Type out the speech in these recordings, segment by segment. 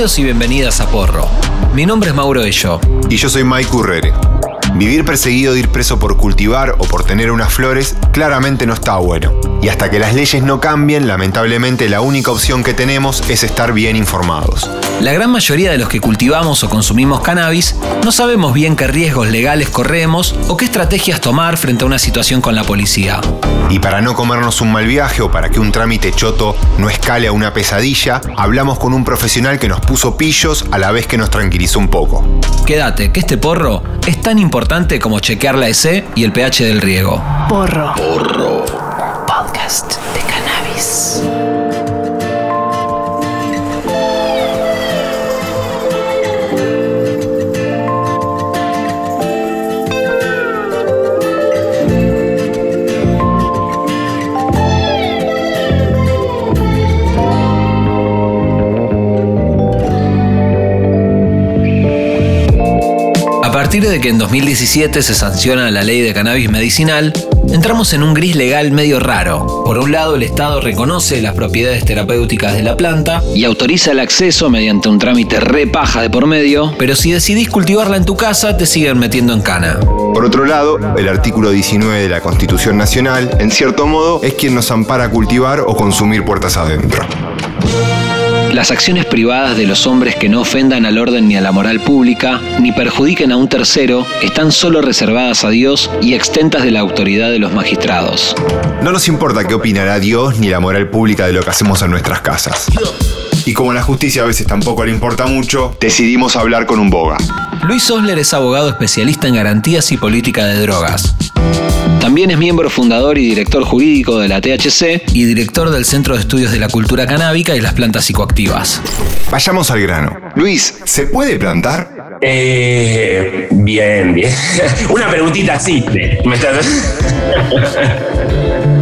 Y bienvenidas a Porro. Mi nombre es Mauro Ello. Y yo soy Mike Urrere. Vivir perseguido de ir preso por cultivar o por tener unas flores claramente no está bueno. Y hasta que las leyes no cambien, lamentablemente la única opción que tenemos es estar bien informados. La gran mayoría de los que cultivamos o consumimos cannabis no sabemos bien qué riesgos legales corremos o qué estrategias tomar frente a una situación con la policía. Y para no comernos un mal viaje o para que un trámite choto no escale a una pesadilla, hablamos con un profesional que nos puso pillos a la vez que nos tranquilizó un poco. Quédate, que este porro es tan importante como chequear la EC y el pH del riego. Porro. Porro. Podcast de cannabis. Partir de que en 2017 se sanciona la ley de cannabis medicinal, entramos en un gris legal medio raro. Por un lado, el Estado reconoce las propiedades terapéuticas de la planta y autoriza el acceso mediante un trámite re paja de por medio, pero si decidís cultivarla en tu casa, te siguen metiendo en cana. Por otro lado, el artículo 19 de la Constitución Nacional, en cierto modo, es quien nos ampara a cultivar o consumir puertas adentro. Las acciones privadas de los hombres que no ofendan al orden ni a la moral pública, ni perjudiquen a un tercero, están solo reservadas a Dios y extentas de la autoridad de los magistrados. No nos importa qué opinará Dios ni la moral pública de lo que hacemos en nuestras casas. Y como la justicia a veces tampoco le importa mucho, decidimos hablar con un boga. Luis Osler es abogado especialista en garantías y política de drogas. También es miembro fundador y director jurídico de la THC y director del Centro de Estudios de la Cultura Canábica y las Plantas Psicoactivas. Vayamos al grano. Luis, ¿se puede plantar? Eh, bien, bien. Una preguntita simple. ¿Me estás- Los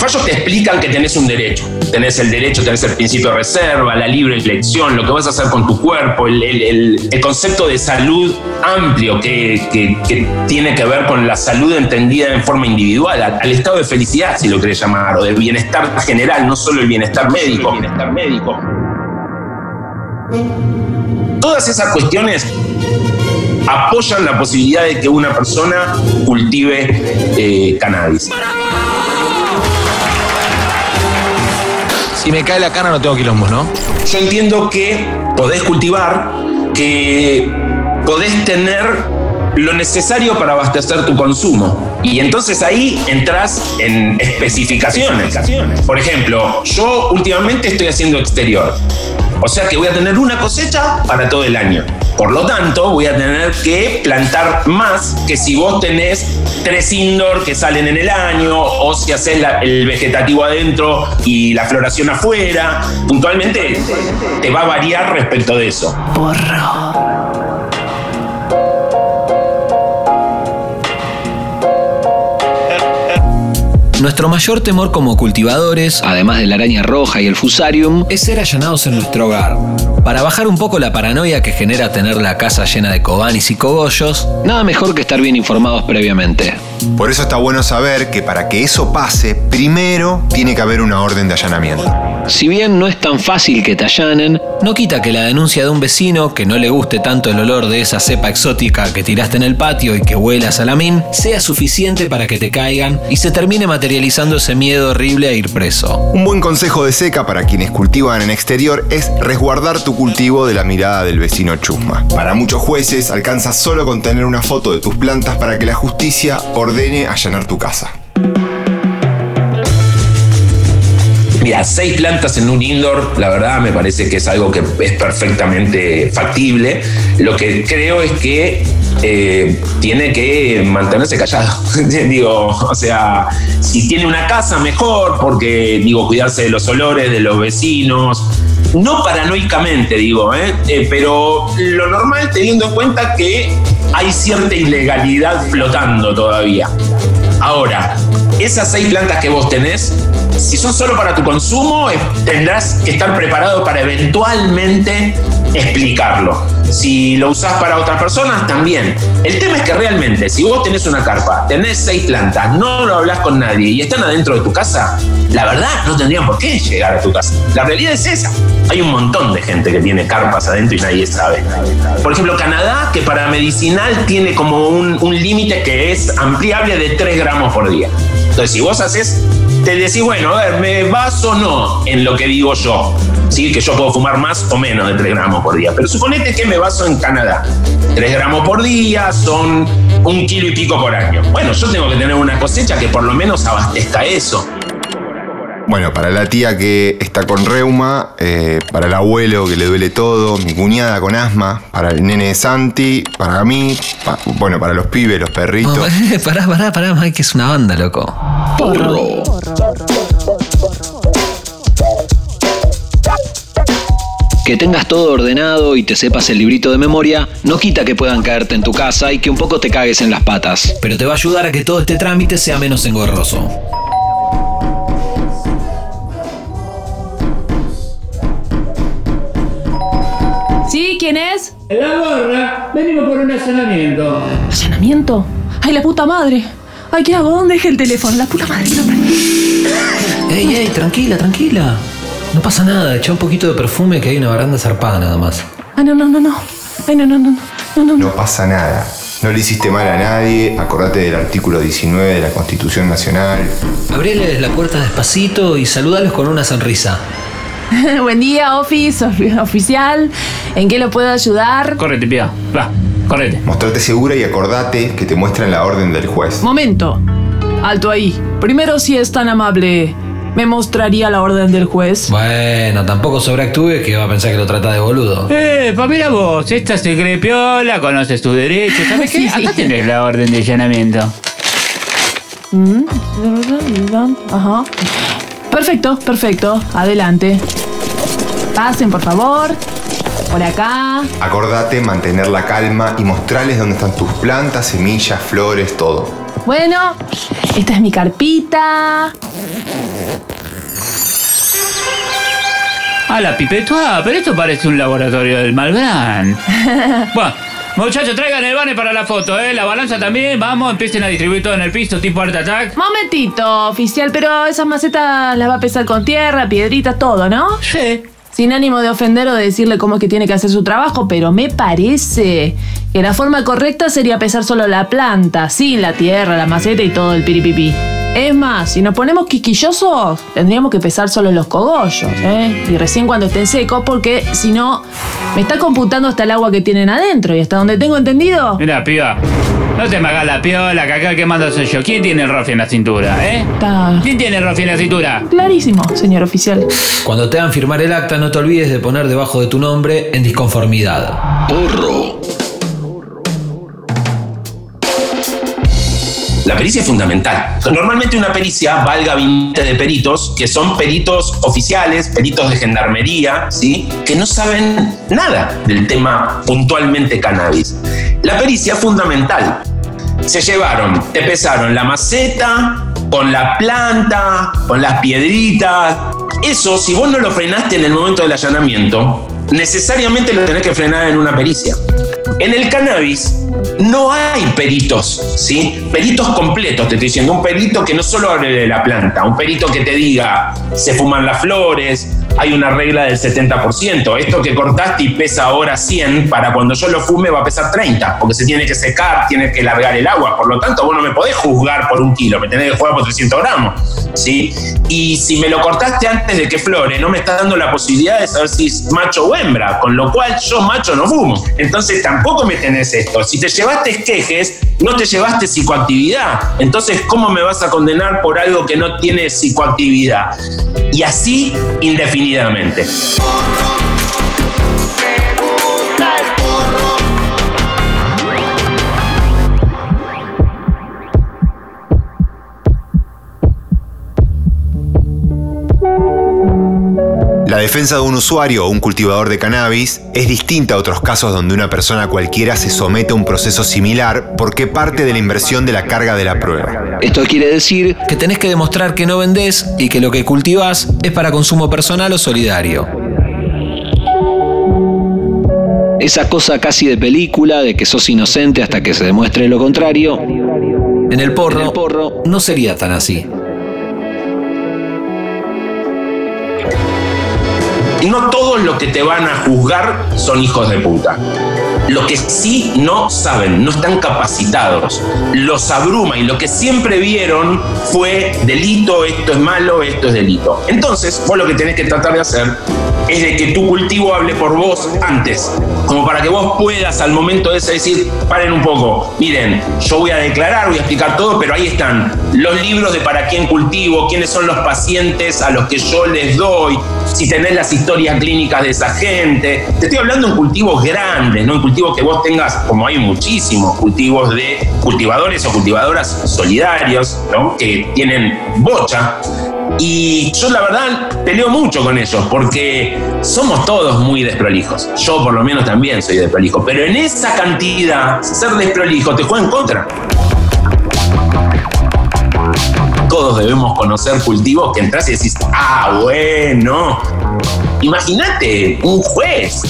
fallos te explican que tenés un derecho. Tenés el derecho, tenés el principio de reserva, la libre elección, lo que vas a hacer con tu cuerpo, el, el- el- el concepto de salud amplio que, que- que tiene que ver con la salud entendida en forma individual, al, al estado de felicidad, si lo querés llamar, o de bienestar general, no solo el bienestar médico. bienestar médico. Todas esas cuestiones apoyan la posibilidad de que una persona cultive eh, cannabis. Si me cae la cana no tengo quilombos, ¿no? Yo entiendo que podés cultivar, que podés tener lo necesario para abastecer tu consumo. Y entonces ahí entras en especificaciones. Por ejemplo, yo últimamente estoy haciendo exterior. O sea que voy a tener una cosecha para todo el año. Por lo tanto, voy a tener que plantar más que si vos tenés tres indoor que salen en el año o si haces el vegetativo adentro y la floración afuera. Puntualmente te va a variar respecto de eso. Porro. Nuestro mayor temor como cultivadores, además de la araña roja y el fusarium, es ser allanados en nuestro hogar. Para bajar un poco la paranoia que genera tener la casa llena de cobanis y cogollos, nada mejor que estar bien informados previamente. Por eso está bueno saber que para que eso pase, primero tiene que haber una orden de allanamiento. Si bien no es tan fácil que te allanen, no quita que la denuncia de un vecino que no le guste tanto el olor de esa cepa exótica que tiraste en el patio y que huele a salamín sea suficiente para que te caigan y se termine materializando ese miedo horrible a ir preso. Un buen consejo de seca para quienes cultivan en exterior es resguardar tu cultivo de la mirada del vecino chusma. Para muchos jueces alcanza solo con tener una foto de tus plantas para que la justicia ordene allanar tu casa. Mira, seis plantas en un indoor, la verdad me parece que es algo que es perfectamente factible. Lo que creo es que eh, tiene que mantenerse callado. digo, o sea, si tiene una casa, mejor, porque, digo, cuidarse de los olores, de los vecinos. No paranoicamente, digo, ¿eh? Eh, pero lo normal teniendo en cuenta que hay cierta ilegalidad flotando todavía. Ahora, esas seis plantas que vos tenés, si son solo para tu consumo, tendrás que estar preparado para eventualmente explicarlo. Si lo usás para otras personas, también. El tema es que realmente, si vos tenés una carpa, tenés seis plantas, no lo hablas con nadie y están adentro de tu casa, la verdad no tendrían por qué llegar a tu casa. La realidad es esa. Hay un montón de gente que tiene carpas adentro y nadie sabe. Por ejemplo, Canadá, que para medicinal tiene como un, un límite que es ampliable de 3 gramos por día. Entonces, si vos haces, te decís, bueno, a ver, ¿me vas o no en lo que digo yo? Sí, que yo puedo fumar más o menos de 3 gramos por día. Pero suponete que me baso en Canadá. 3 gramos por día son un kilo y pico por año. Bueno, yo tengo que tener una cosecha que por lo menos abastezca eso. Bueno, para la tía que está con reuma, eh, para el abuelo que le duele todo, mi cuñada con asma, para el nene de Santi, para mí, pa- bueno, para los pibes, los perritos. No, pará, pará, pará, Mike, que es una banda, loco. Que tengas todo ordenado y te sepas el librito de memoria no quita que puedan caerte en tu casa y que un poco te cagues en las patas, pero te va a ayudar a que todo este trámite sea menos engorroso. ¿Quién es? La gorra, venimos por un allanamiento. ¿Allanamiento? ¡Ay, la puta madre! Ay, ¿qué hago? ¿Dónde dejé el teléfono? La puta madre. no- Ey, ey, tranquila, tranquila. No pasa nada, echa un poquito de perfume que hay una baranda zarpada nada más. Ay, no, no, no, no. Ay, no, no, no. No, no, no. No pasa nada. No le hiciste mal a nadie. Acordate del artículo 19 de la Constitución Nacional. Abriles la puerta despacito y saludalos con una sonrisa. Buen día, Office, ofi- oficial. ¿En qué lo puedo ayudar? Correte, pía. Va, correte. Mostrate segura y acordate que te muestran la orden del juez. Momento. Alto ahí. Primero, si es tan amable, ¿me mostraría la orden del juez? Bueno, tampoco sobreactúe que va a pensar que lo trata de boludo. Eh, pa, mira vos, esta se cree piola, conoces tus derechos. ¿Sabes qué? Sí, sí. Acá tenés la orden de allanamiento. Mm, Ajá. Perfecto, perfecto. Adelante. Pasen, por favor. Por acá. Acordate mantener la calma y mostrarles dónde están tus plantas, semillas, flores, todo. Bueno, esta es mi carpita. A la pipetua, pero esto parece un laboratorio del Malbrán. bueno, muchachos, traigan el banner para la foto, ¿eh? La balanza también, vamos, empiecen a distribuir todo en el piso, tipo Art Attack. Momentito, oficial, pero esas macetas las va a pesar con tierra, piedritas, todo, ¿no? Sí. Sin ánimo de ofender o de decirle cómo es que tiene que hacer su trabajo, pero me parece que la forma correcta sería pesar solo la planta, sin la tierra, la maceta y todo el piripipi. Es más, si nos ponemos quisquillosos, tendríamos que pesar solo los cogollos, ¿eh? Y recién cuando estén secos, porque si no, me está computando hasta el agua que tienen adentro y hasta donde tengo entendido. Mira, piba, no te me hagas la piola, que acá el que manda soy yo. ¿Quién tiene el rofi en la cintura, eh? ¿Quién tiene el rofi en la cintura? clarísimo, señor oficial. Cuando te hagan firmar el acta, no te olvides de poner debajo de tu nombre en disconformidad. La pericia es fundamental. Normalmente una pericia va al gabinete de peritos, que son peritos oficiales, peritos de gendarmería, ¿sí? que no saben nada del tema puntualmente cannabis. La pericia fundamental. Se llevaron, te pesaron la maceta, con la planta, con las piedritas. Eso, si vos no lo frenaste en el momento del allanamiento, necesariamente lo tenés que frenar en una pericia. En el cannabis no hay peritos, ¿sí? Peritos completos, te estoy diciendo. Un perito que no solo hable de la planta, un perito que te diga, se fuman las flores, hay una regla del 70%. Esto que cortaste y pesa ahora 100, para cuando yo lo fume va a pesar 30, porque se tiene que secar, tiene que largar el agua. Por lo tanto, vos no me podés juzgar por un kilo, me tenés que jugar por 300 gramos, ¿sí? Y si me lo cortaste antes de que flore, no me está dando la posibilidad de saber si es macho o hembra, con lo cual yo macho no fumo. Entonces tampoco me tenés esto. Si te llevaste quejes, no te llevaste psicoactividad. Entonces, ¿cómo me vas a condenar por algo que no tiene psicoactividad? Y así indefinidamente. La defensa de un usuario o un cultivador de cannabis es distinta a otros casos donde una persona cualquiera se somete a un proceso similar porque parte de la inversión de la carga de la prueba. Esto quiere decir que tenés que demostrar que no vendés y que lo que cultivás es para consumo personal o solidario. Esa cosa casi de película de que sos inocente hasta que se demuestre lo contrario, en el porro, en el porro no sería tan así. No todos los que te van a juzgar son hijos de puta. Lo que sí no saben, no están capacitados, los abruma y lo que siempre vieron fue delito, esto es malo, esto es delito. Entonces, vos lo que tenés que tratar de hacer es de que tu cultivo hable por vos antes, para que vos puedas al momento de ese decir, paren un poco, miren, yo voy a declarar, voy a explicar todo, pero ahí están los libros de para quién cultivo, quiénes son los pacientes a los que yo les doy, si tenés las historias clínicas de esa gente. Te estoy hablando en cultivos grandes, no en cultivos que vos tengas, como hay muchísimos cultivos de cultivadores o cultivadoras solidarios, ¿no? que tienen bocha. Y yo la verdad peleo mucho con ellos porque somos todos muy desprolijos. Yo por lo menos también soy desprolijo. Pero en esa cantidad, ser desprolijo te juega en contra. Todos debemos conocer cultivos que entras y decís, ah, bueno. Imagínate, un juez,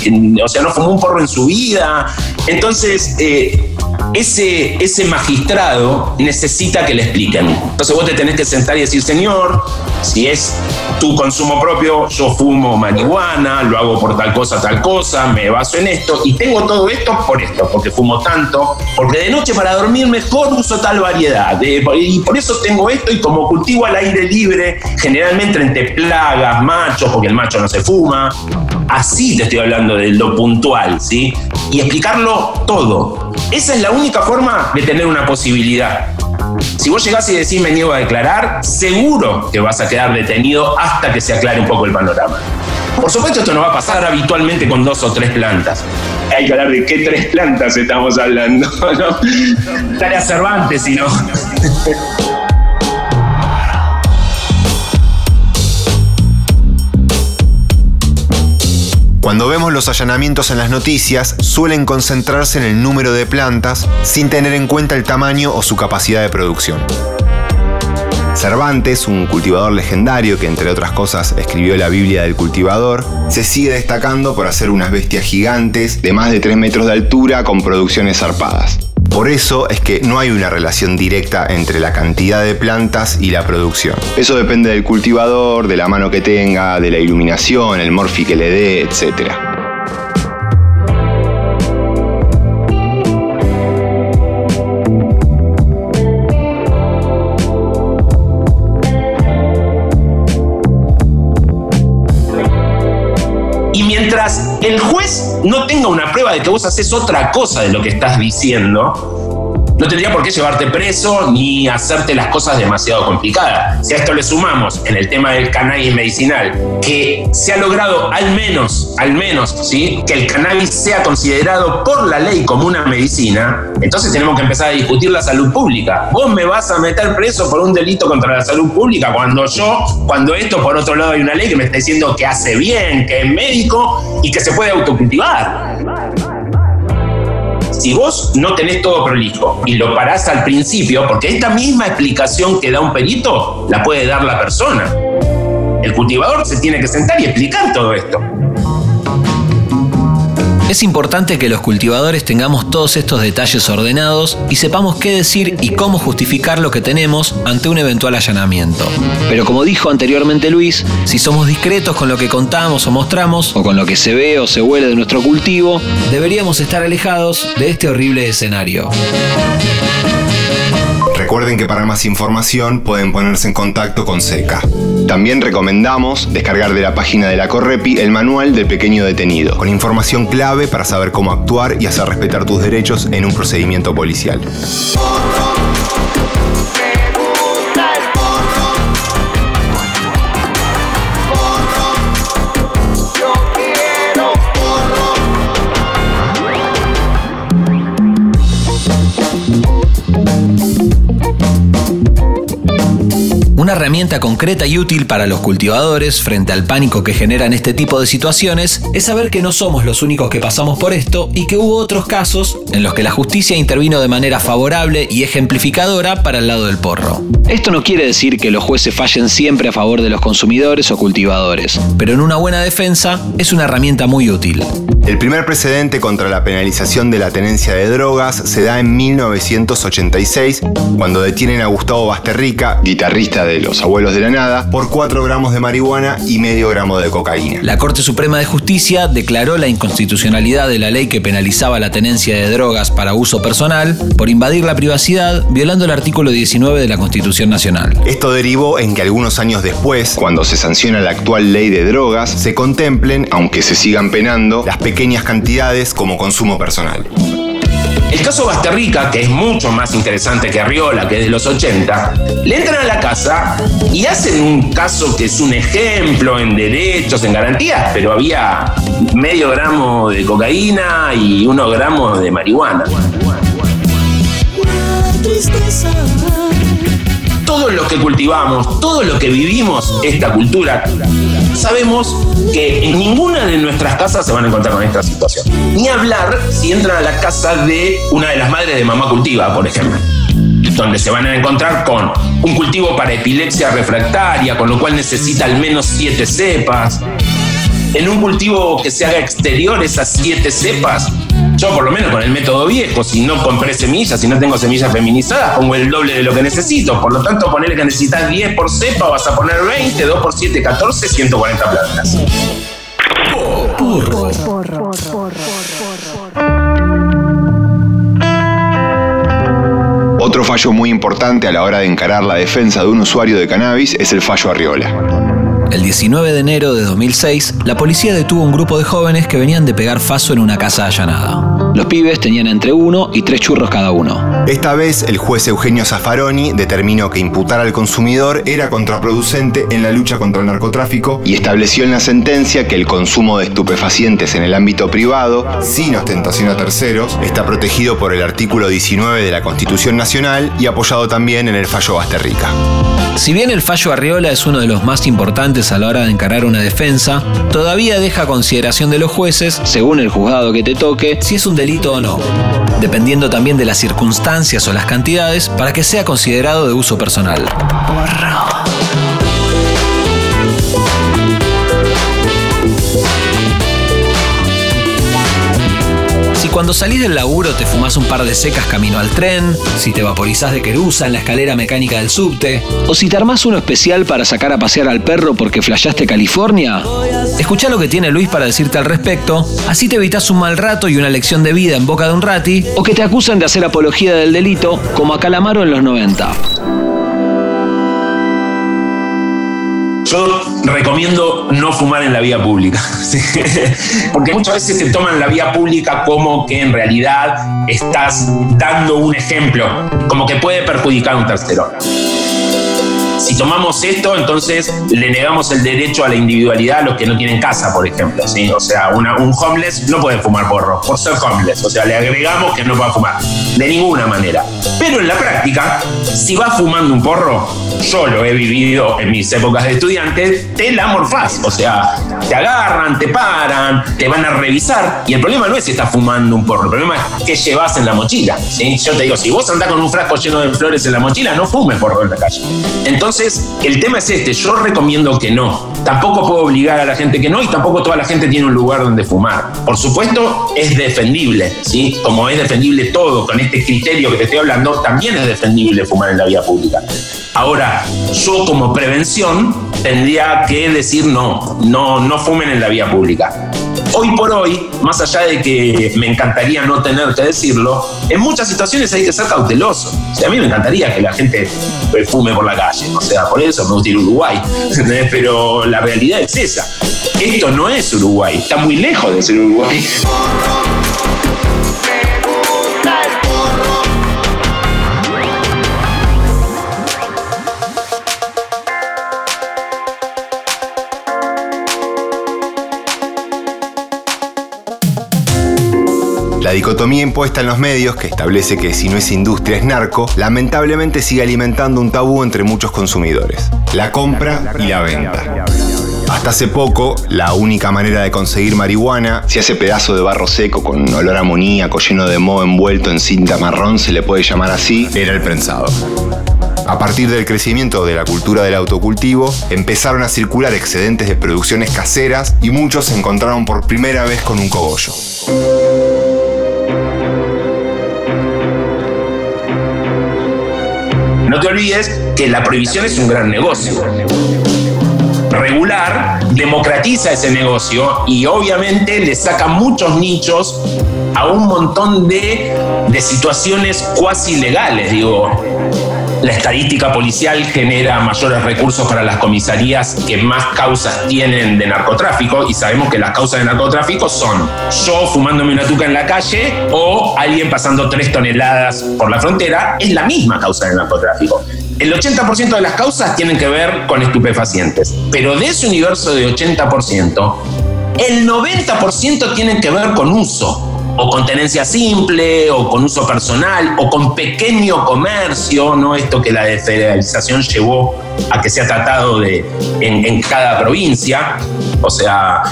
o sea, no fumó un porro en su vida. Entonces, eh, ese, ese magistrado necesita que le expliquen. Entonces vos te tenés que sentar y decir, señor, si es tu consumo propio, yo fumo marihuana, lo hago por tal cosa, tal cosa, me baso en esto y tengo todo esto por esto, porque fumo tanto, porque de noche para dormir mejor uso tal variedad y por eso tengo esto y como cultivo al aire libre, generalmente entre plagas, machos, porque el macho no se fuma, así te estoy hablando de lo puntual, ¿sí? Y explicarlo todo. Esa es la única forma de tener una posibilidad. Si vos llegás y decís me niego a declarar, seguro que vas a quedar detenido hasta que se aclare un poco el panorama. Por supuesto, esto no va a pasar habitualmente con dos o tres plantas. Hay que hablar de qué tres plantas estamos hablando, ¿no? Dale a Cervantes, si no. Cuando vemos los allanamientos en las noticias, suelen concentrarse en el número de plantas sin tener en cuenta el tamaño o su capacidad de producción. Cervantes, un cultivador legendario que entre otras cosas escribió la Biblia del cultivador, se sigue destacando por hacer unas bestias gigantes de más de 3 metros de altura con producciones zarpadas. Por eso es que no hay una relación directa entre la cantidad de plantas y la producción. Eso depende del cultivador, de la mano que tenga, de la iluminación, el morfi que le dé, etc. el juez no tenga una prueba de que vos haces otra cosa de lo que estás diciendo, no tendría por qué llevarte preso ni hacerte las cosas demasiado complicadas. Si a esto le sumamos en el tema del cannabis medicinal, que se ha logrado al menos, al menos, ¿sí? que el cannabis sea considerado por la ley como una medicina, entonces tenemos que empezar a discutir la salud pública. Vos me vas a meter preso por un delito contra la salud pública cuando yo, cuando esto por otro lado hay una ley que me está diciendo que hace bien, que es médico y que se puede autocultivar si vos no tenés todo prolijo y lo parás al principio, porque esta misma explicación que da un perito la puede dar la persona. El cultivador se tiene que sentar y explicar todo esto. Es importante que los cultivadores tengamos todos estos detalles ordenados y sepamos qué decir y cómo justificar lo que tenemos ante un eventual allanamiento. Pero como dijo anteriormente Luis, si somos discretos con lo que contamos o mostramos, o con lo que se ve o se huele de nuestro cultivo, deberíamos estar alejados de este horrible escenario. Recuerden que para más información pueden ponerse en contacto con SECA. También recomendamos descargar de la página de la Correpi el manual del pequeño detenido, con información clave para saber cómo actuar y hacer respetar tus derechos en un procedimiento policial. Herramienta concreta y útil para los cultivadores frente al pánico que generan este tipo de situaciones es saber que no somos los únicos que pasamos por esto y que hubo otros casos en los que la justicia intervino de manera favorable y ejemplificadora para el lado del porro. Esto no quiere decir que los jueces fallen siempre a favor de los consumidores o cultivadores, pero en una buena defensa es una herramienta muy útil. El primer precedente contra la penalización de la tenencia de drogas se da en 1986, cuando detienen a Gustavo Basterrica, guitarrista de Los Abuelos de la Nada, por 4 gramos de marihuana y medio gramo de cocaína. La Corte Suprema de Justicia declaró la inconstitucionalidad de la ley que penalizaba la tenencia de drogas para uso personal por invadir la privacidad, violando el artículo 19 de la Constitución Nacional. Esto derivó en que algunos años después, cuando se sanciona la actual ley de drogas, se contemplen, aunque se sigan penando, las pequeñas cantidades como consumo personal. El caso Basterrica, que es mucho más interesante que Arriola, que es de los 80, le entran a la casa y hacen un caso que es un ejemplo en derechos, en garantías, pero había medio gramo de cocaína y unos gramos de marihuana. Todos los que cultivamos, todos los que vivimos esta cultura, sabemos que en ninguna de nuestras casas se van a encontrar con esta situación. Ni hablar si entran a la casa de una de las madres de Mamá Cultiva, por ejemplo donde se van a encontrar con un cultivo para epilepsia refractaria, con lo cual necesita al menos siete cepas. En un cultivo que se haga exterior esas siete cepas, yo por lo menos con el método viejo, si no compré semillas, si no tengo semillas feminizadas, pongo el doble de lo que necesito. Por lo tanto, ponerle que necesitas 10 por cepa, vas a poner 20, 2 por 7, 14, 140 plantas. Otro fallo muy importante a la hora de encarar la defensa de un usuario de cannabis es el fallo Arriola. El 19 de enero de 2006, la policía detuvo un grupo de jóvenes que venían de pegar faso en una casa allanada. Los pibes tenían entre uno y tres churros cada uno. Esta vez, el juez Eugenio Zaffaroni determinó que imputar al consumidor era contraproducente en la lucha contra el narcotráfico y estableció en la sentencia que el consumo de estupefacientes en el ámbito privado, sin ostentación a terceros, está protegido por el artículo 19 de la Constitución Nacional y apoyado también en el fallo Basterrica. Si bien el fallo Arriola es uno de los más importantes a la hora de encarar una defensa, todavía deja a consideración de los jueces, según el juzgado que te toque, si es un delito o no, dependiendo también de las circunstancias o las cantidades para que sea considerado de uso personal. Cuando salís del laburo te fumás un par de secas camino al tren, si te vaporizás de querusa en la escalera mecánica del subte, o si te armás uno especial para sacar a pasear al perro porque flashaste California, escucha lo que tiene Luis para decirte al respecto, así te evitas un mal rato y una lección de vida en boca de un rati, o que te acusan de hacer apología del delito, como a Calamaro en los 90. Yo recomiendo no fumar en la vía pública, porque muchas veces se toman la vía pública como que en realidad estás dando un ejemplo, como que puede perjudicar a un tercero. Si tomamos esto, entonces le negamos el derecho a la individualidad a los que no tienen casa, por ejemplo. O sea, un homeless no puede fumar porro por ser homeless. O sea, le agregamos que no pueda fumar. De ninguna manera. Pero en la práctica, si vas fumando un porro, yo lo he vivido en mis épocas de estudiante, te la morfás. O sea, te agarran, te paran, te van a revisar. Y el problema no es si estás fumando un porro, el problema es qué llevas en la mochila. Yo te digo, si vos andás con un frasco lleno de flores en la mochila, no fumes porro en la calle. Entonces, el tema es este, yo recomiendo que no. Tampoco puedo obligar a la gente que no y tampoco toda la gente tiene un lugar donde fumar. Por supuesto, es defendible, ¿sí? Como es defendible todo, con este criterio que te estoy hablando, también es defendible fumar en la vía pública. Ahora, yo como prevención tendría que decir no, no, no fumen en la vía pública. Hoy por hoy, más allá de que me encantaría no tener que decirlo, en muchas situaciones hay que ser cauteloso. A mí me encantaría que la gente fume por la calle, o sea, por eso me gusta ir Uruguay, pero la realidad es esa. Esto no es Uruguay, está muy lejos de ser Uruguay. La dicotomía impuesta en los medios, que establece que si no es industria es narco, lamentablemente sigue alimentando un tabú entre muchos consumidores. La compra y la venta. Hasta hace poco, la única manera de conseguir marihuana, si ese pedazo de barro seco con olor a amoníaco lleno de moho envuelto en cinta marrón se le puede llamar así, era el prensado. A partir del crecimiento de la cultura del autocultivo, empezaron a circular excedentes de producciones caseras y muchos se encontraron por primera vez con un cogollo. No te olvides que la prohibición es un gran negocio. Regular democratiza ese negocio y obviamente le saca muchos nichos a un montón de, de situaciones cuasi legales, digo la estadística policial genera mayores recursos para las comisarías que más causas tienen de narcotráfico y sabemos que las causas de narcotráfico son yo fumándome una tuca en la calle o alguien pasando tres toneladas por la frontera, es la misma causa de narcotráfico. El 80% de las causas tienen que ver con estupefacientes, pero de ese universo de 80%, el 90% tienen que ver con uso o con tenencia simple, o con uso personal, o con pequeño comercio, ¿no? Esto que la federalización llevó a que sea tratado de, en, en cada provincia. O sea,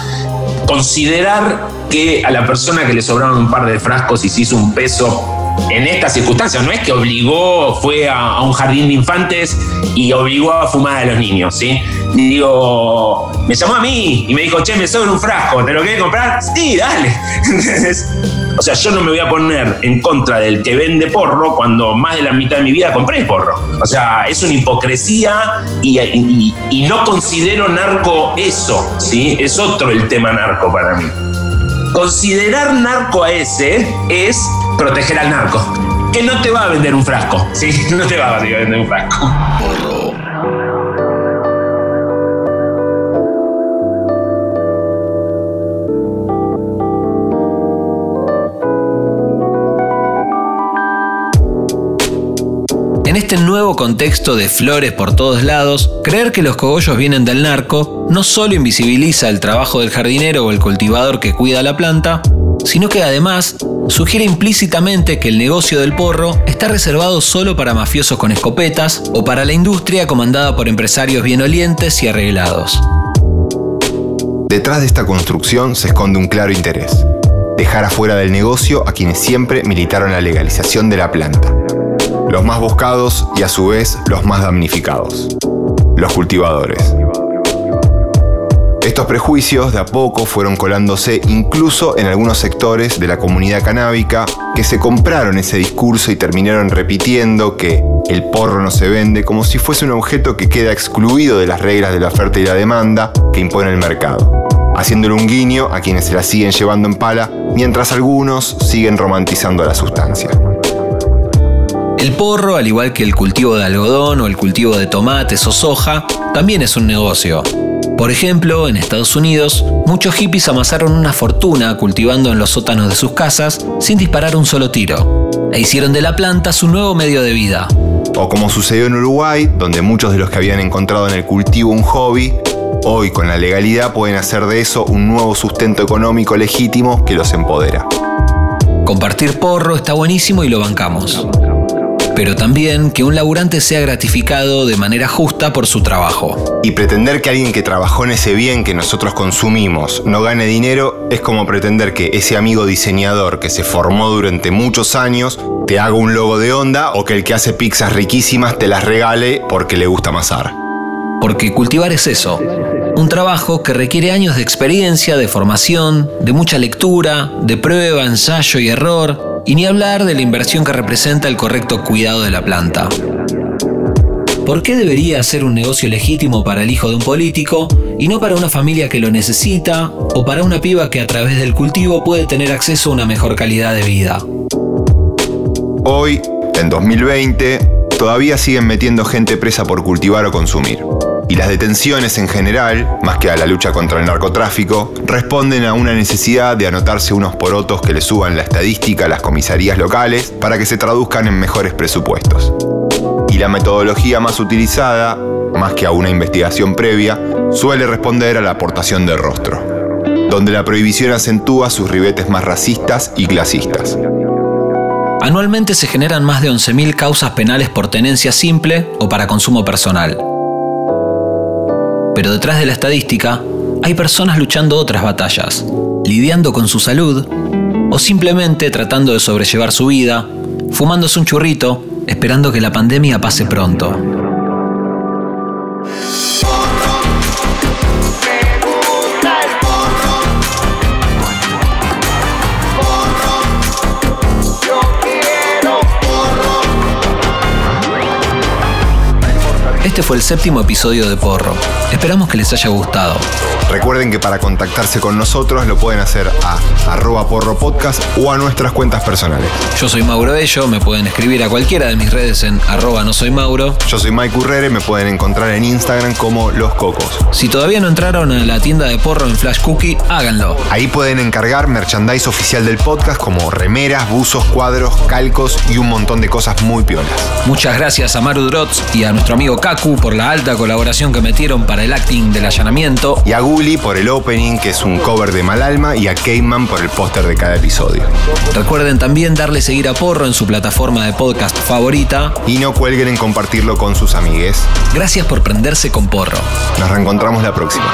considerar que a la persona que le sobraron un par de frascos y se hizo un peso en estas circunstancias. No es que obligó, fue a, un jardín de infantes y obligó a fumar a los niños, ¿sí? Y digo, me llamó a mí y me dijo, che, me sobra un frasco, ¿te lo querés comprar? Sí, dale. o sea, yo no me voy a poner en contra del que vende porro cuando más de la mitad de mi vida compré porro. O sea, es una hipocresía y, y no considero narco eso, ¿sí? Es otro el tema narco para mí. Considerar narco a ese es proteger al narco, que no te va a vender un frasco, ¿sí? No te va a vender un frasco. En este nuevo contexto de flores por todos lados, creer que los cogollos vienen del narco no solo invisibiliza el trabajo del jardinero o el cultivador que cuida la planta, sino que además sugiere implícitamente que el negocio del porro está reservado solo para mafiosos con escopetas o para la industria comandada por empresarios bien olientes y arreglados. Detrás de esta construcción se esconde un claro interés, dejar afuera del negocio a quienes siempre militaron la legalización de la planta los más buscados y a su vez los más damnificados, los cultivadores. Estos prejuicios de a poco fueron colándose incluso en algunos sectores de la comunidad canábica que se compraron ese discurso y terminaron repitiendo que el porro no se vende como si fuese un objeto que queda excluido de las reglas de la oferta y la demanda que impone el mercado, haciéndole un guiño a quienes se la siguen llevando en pala mientras algunos siguen romantizando la sustancia. El porro, al igual que el cultivo de algodón o el cultivo de tomates o soja, también es un negocio. Por ejemplo, en Estados Unidos, muchos hippies amasaron una fortuna cultivando en los sótanos de sus casas sin disparar un solo tiro, e hicieron de la planta su nuevo medio de vida. O como sucedió en Uruguay, donde muchos de los que habían encontrado en el cultivo un hobby, hoy con la legalidad pueden hacer de eso un nuevo sustento económico legítimo que los empodera. Compartir porro está buenísimo y lo bancamos pero también que un laburante sea gratificado de manera justa por su trabajo. Y pretender que alguien que trabajó en ese bien que nosotros consumimos no gane dinero es como pretender que ese amigo diseñador que se formó durante muchos años te haga un logo de onda o que el que hace pizzas riquísimas te las regale porque le gusta amasar. Porque cultivar es eso, un trabajo que requiere años de experiencia, de formación, de mucha lectura, de prueba, ensayo y error, y ni hablar de la inversión que representa el correcto cuidado de la planta. ¿Por qué debería ser un negocio legítimo para el hijo de un político y no para una familia que lo necesita o para una piba que a través del cultivo puede tener acceso a una mejor calidad de vida? Hoy, en 2020, todavía siguen metiendo gente presa por cultivar o consumir y las detenciones en general, más que a la lucha contra el narcotráfico, responden a una necesidad de anotarse unos porotos que le suban la estadística a las comisarías locales para que se traduzcan en mejores presupuestos. Y la metodología más utilizada, más que a una investigación previa, suele responder a la aportación de rostro. donde la prohibición acentúa sus ribetes más racistas y clasistas. Anualmente se generan más de 11.000 causas penales por tenencia simple o para consumo personal. Pero detrás de la estadística hay personas luchando otras batallas, lidiando con su salud o simplemente tratando de sobrellevar su vida, fumándose un churrito, esperando que la pandemia pase pronto. Este fue el séptimo episodio de Porro. Esperamos que les haya gustado. Recuerden que para contactarse con nosotros lo pueden hacer a arroba porro podcast o a nuestras cuentas personales. Yo soy Mauro Bello, me pueden escribir a cualquiera de mis redes en arroba no soy Mauro. Yo soy Mike Urrere, me pueden encontrar en Instagram como Los Cocos. Si todavía no entraron a la tienda de porro en Flash Cookie, háganlo. Ahí pueden encargar merchandise oficial del podcast como remeras, buzos, cuadros, calcos y un montón de cosas muy piolas. Muchas gracias a Maru Drots y a nuestro amigo Kaku por la alta colaboración que metieron para el acting del allanamiento. Y a Gully por el opening, que es un cover de Malalma, y a Cayman por el póster de cada episodio. Recuerden también darle seguir a Porro en su plataforma de podcast favorita. Y no cuelguen en compartirlo con sus amigues. Gracias por prenderse con Porro. Nos reencontramos la próxima.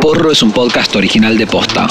Porro es un podcast original de Posta.